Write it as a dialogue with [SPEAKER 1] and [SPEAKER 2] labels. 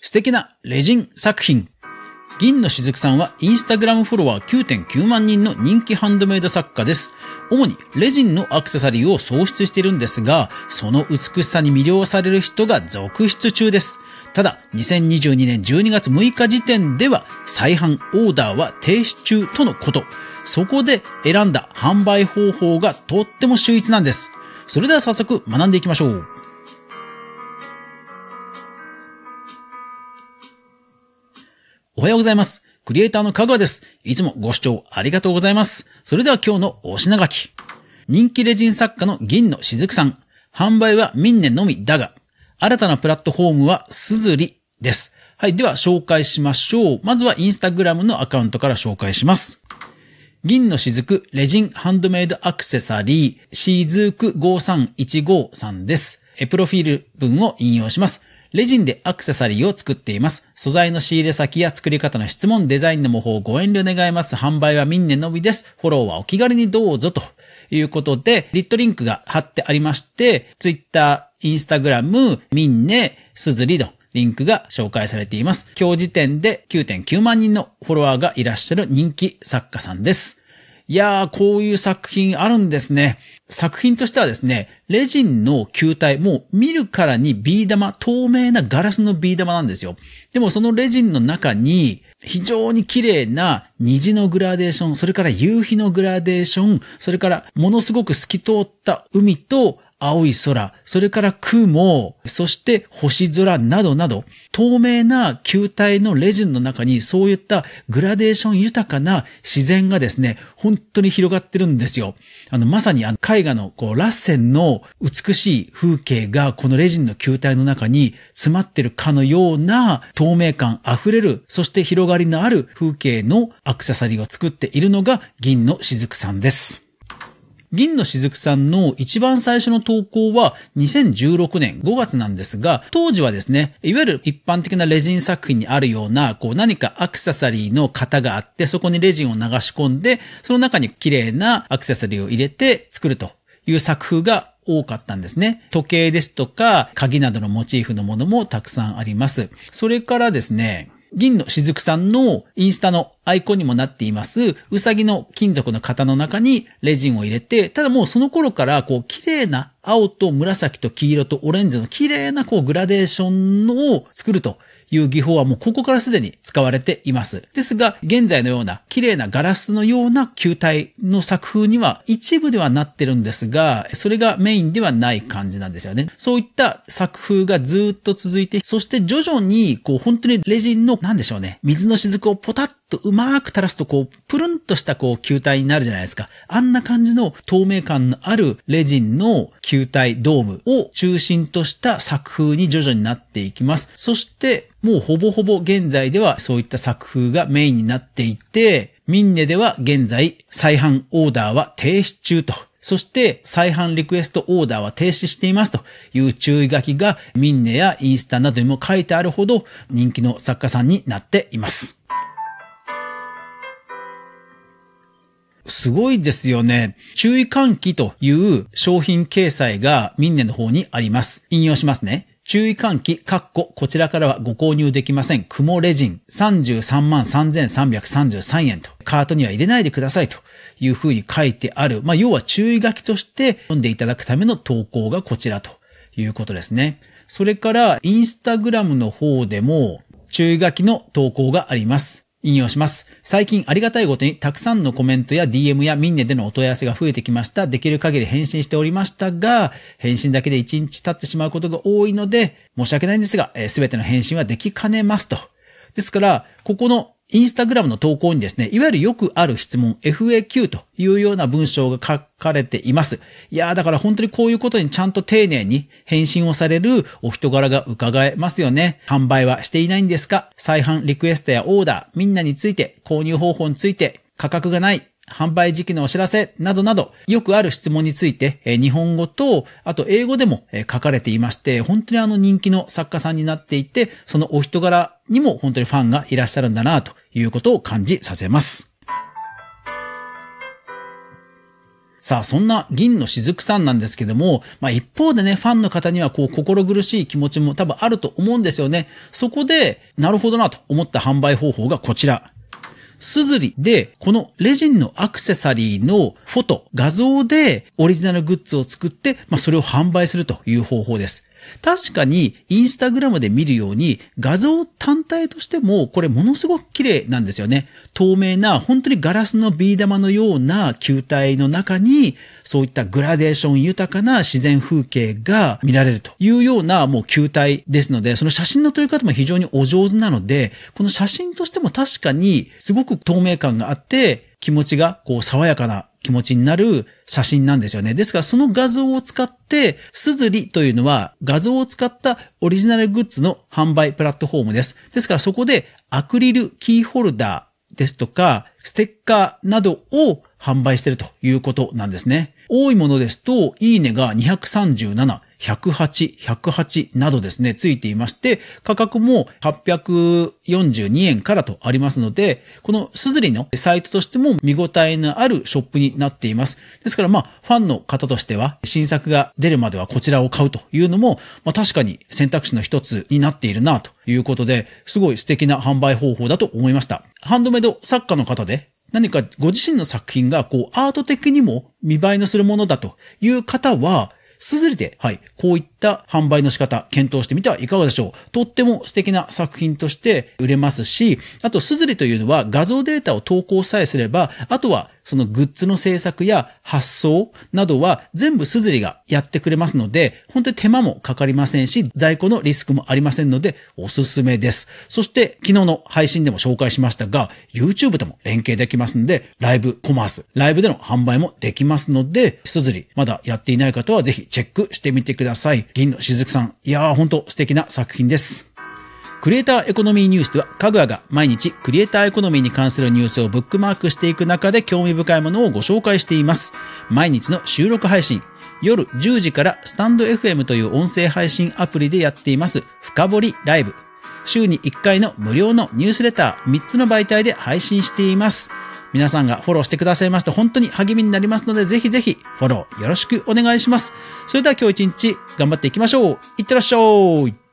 [SPEAKER 1] 素敵なレジン作品。銀のしずくさんはインスタグラムフォロワー9.9万人の人気ハンドメイド作家です。主にレジンのアクセサリーを創出しているんですが、その美しさに魅了される人が続出中です。ただ、2022年12月6日時点では再販オーダーは停止中とのこと。そこで選んだ販売方法がとっても秀逸なんです。それでは早速学んでいきましょう。おはようございます。クリエイターのかぐわです。いつもご視聴ありがとうございます。それでは今日のお品書き。人気レジン作家の銀のしずくさん。販売はミンネのみだが、新たなプラットフォームはスズリです。はい。では紹介しましょう。まずはインスタグラムのアカウントから紹介します。銀のしずくレジンハンドメイドアクセサリーシーズーク5315さんです。えプロフィール文を引用します。レジンでアクセサリーを作っています。素材の仕入れ先や作り方の質問、デザインの模倣ご遠慮願います。販売はミンネのみです。フォローはお気軽にどうぞということで、リットリンクが貼ってありまして、ツイッター、インスタグラム、ミンネ、スズリのリンクが紹介されています。今日時点で9.9万人のフォロワーがいらっしゃる人気作家さんです。いやー、こういう作品あるんですね。作品としてはですね、レジンの球体、もう見るからにビー玉、透明なガラスのビー玉なんですよ。でもそのレジンの中に、非常に綺麗な虹のグラデーション、それから夕日のグラデーション、それからものすごく透き通った海と青い空、それから雲、そして星空などなど、透明な球体のレジンの中にそういったグラデーション豊かな自然がですね、本当に広がってるんですよ。あの、まさにあの絵画のこう、ラッセンの美しい風景がこのレジンの球体の中に詰まってるかのような透明感あふれる、そして広がりのある風景のアクセサリーを作っているのが銀のしずくさんです。銀のしずくさんの一番最初の投稿は2016年5月なんですが、当時はですね、いわゆる一般的なレジン作品にあるような、こう何かアクセサリーの型があって、そこにレジンを流し込んで、その中に綺麗なアクセサリーを入れて作るという作風が多かったんですね。時計ですとか、鍵などのモチーフのものもたくさんあります。それからですね、銀のしずくさんのインスタのアイコンにもなっています、うさぎの金属の型の中にレジンを入れて、ただもうその頃からこう綺麗な青と紫と黄色とオレンジの綺麗なこうグラデーションを作ると。いう技法はもうここからすでに使われています。ですが、現在のような綺麗なガラスのような球体の作風には一部ではなってるんですが、それがメインではない感じなんですよね。そういった作風がずっと続いて、そして徐々にこう本当にレジンの、なんでしょうね、水の雫をポタッとうまく垂らすとこう、プルンとしたこう球体になるじゃないですか。あんな感じの透明感のあるレジンの球体ドームを中心とした作風に徐々になっていきます。そして、もうほぼほぼ現在ではそういった作風がメインになっていて、ミンネでは現在再販オーダーは停止中と。そして再販リクエストオーダーは停止していますという注意書きがミンネやインスタなどにも書いてあるほど人気の作家さんになっています。すごいですよね。注意喚起という商品掲載がミンネの方にあります。引用しますね。注意喚起、カッコ、こちらからはご購入できません。雲レジン、33万3333円と、カートには入れないでくださいというふうに書いてある。まあ、要は注意書きとして読んでいただくための投稿がこちらということですね。それから、インスタグラムの方でも、注意書きの投稿があります。引用します。最近ありがたいことにたくさんのコメントや DM やミンネでのお問い合わせが増えてきました。できる限り返信しておりましたが、返信だけで1日経ってしまうことが多いので、申し訳ないんですが、すべての返信はできかねますと。ですから、ここのインスタグラムの投稿にですね、いわゆるよくある質問、FAQ というような文章が書かれています。いやーだから本当にこういうことにちゃんと丁寧に返信をされるお人柄が伺えますよね。販売はしていないんですか？再販リクエストやオーダー、みんなについて、購入方法について、価格がない、販売時期のお知らせなどなど、よくある質問について、日本語と、あと英語でも書かれていまして、本当にあの人気の作家さんになっていて、そのお人柄にも本当にファンがいらっしゃるんだな、ということを感じさせます。さあ、そんな銀の雫さんなんですけども、まあ一方でね、ファンの方にはこう心苦しい気持ちも多分あると思うんですよね。そこで、なるほどなと思った販売方法がこちら。すずりで、このレジンのアクセサリーのフォト、画像でオリジナルグッズを作って、まあそれを販売するという方法です。確かに、インスタグラムで見るように、画像単体としても、これものすごく綺麗なんですよね。透明な、本当にガラスのビー玉のような球体の中に、そういったグラデーション豊かな自然風景が見られるというようなもう球体ですので、その写真の撮り方も非常にお上手なので、この写真としても確かにすごく透明感があって、気持ちがこう爽やかな気持ちになる写真なんですよね。ですからその画像を使って、スズリというのは画像を使ったオリジナルグッズの販売プラットフォームです。ですからそこでアクリルキーホルダーですとか、ステッカーなどを販売しているということなんですね。多いものですと、いいねが237、108、108などですね、ついていまして、価格も842円からとありますので、このスズリのサイトとしても見応えのあるショップになっています。ですからまあ、ファンの方としては、新作が出るまではこちらを買うというのも、まあ確かに選択肢の一つになっているなということで、すごい素敵な販売方法だと思いました。ハンドメイド作家の方で、何かご自身の作品がこうアート的にも見栄えのするものだという方は、すずりで、はい、こういった販売の仕方、検討してみてはいかがでしょう。とっても素敵な作品として売れますし、あと、すずりというのは画像データを投稿さえすれば、あとはそのグッズの制作や発送などは全部すずりがやってくれますので、本当に手間もかかりませんし、在庫のリスクもありませんので、おすすめです。そして、昨日の配信でも紹介しましたが、YouTube とも連携できますので、ライブコマース、ライブでの販売もできますので、すずり、まだやっていない方はぜひチェックしてみてください。銀のしずくさん、いやー本当素敵な作品です。クリエイターエコノミーニュースでは、かぐわが毎日クリエイターエコノミーに関するニュースをブックマークしていく中で興味深いものをご紹介しています。毎日の収録配信、夜10時からスタンド FM という音声配信アプリでやっています、深掘りライブ。週に1回の無料のニュースレター3つの媒体で配信しています。皆さんがフォローしてくださいますと本当に励みになりますので、ぜひぜひフォローよろしくお願いします。それでは今日一日頑張っていきましょう。いってらっしゃい。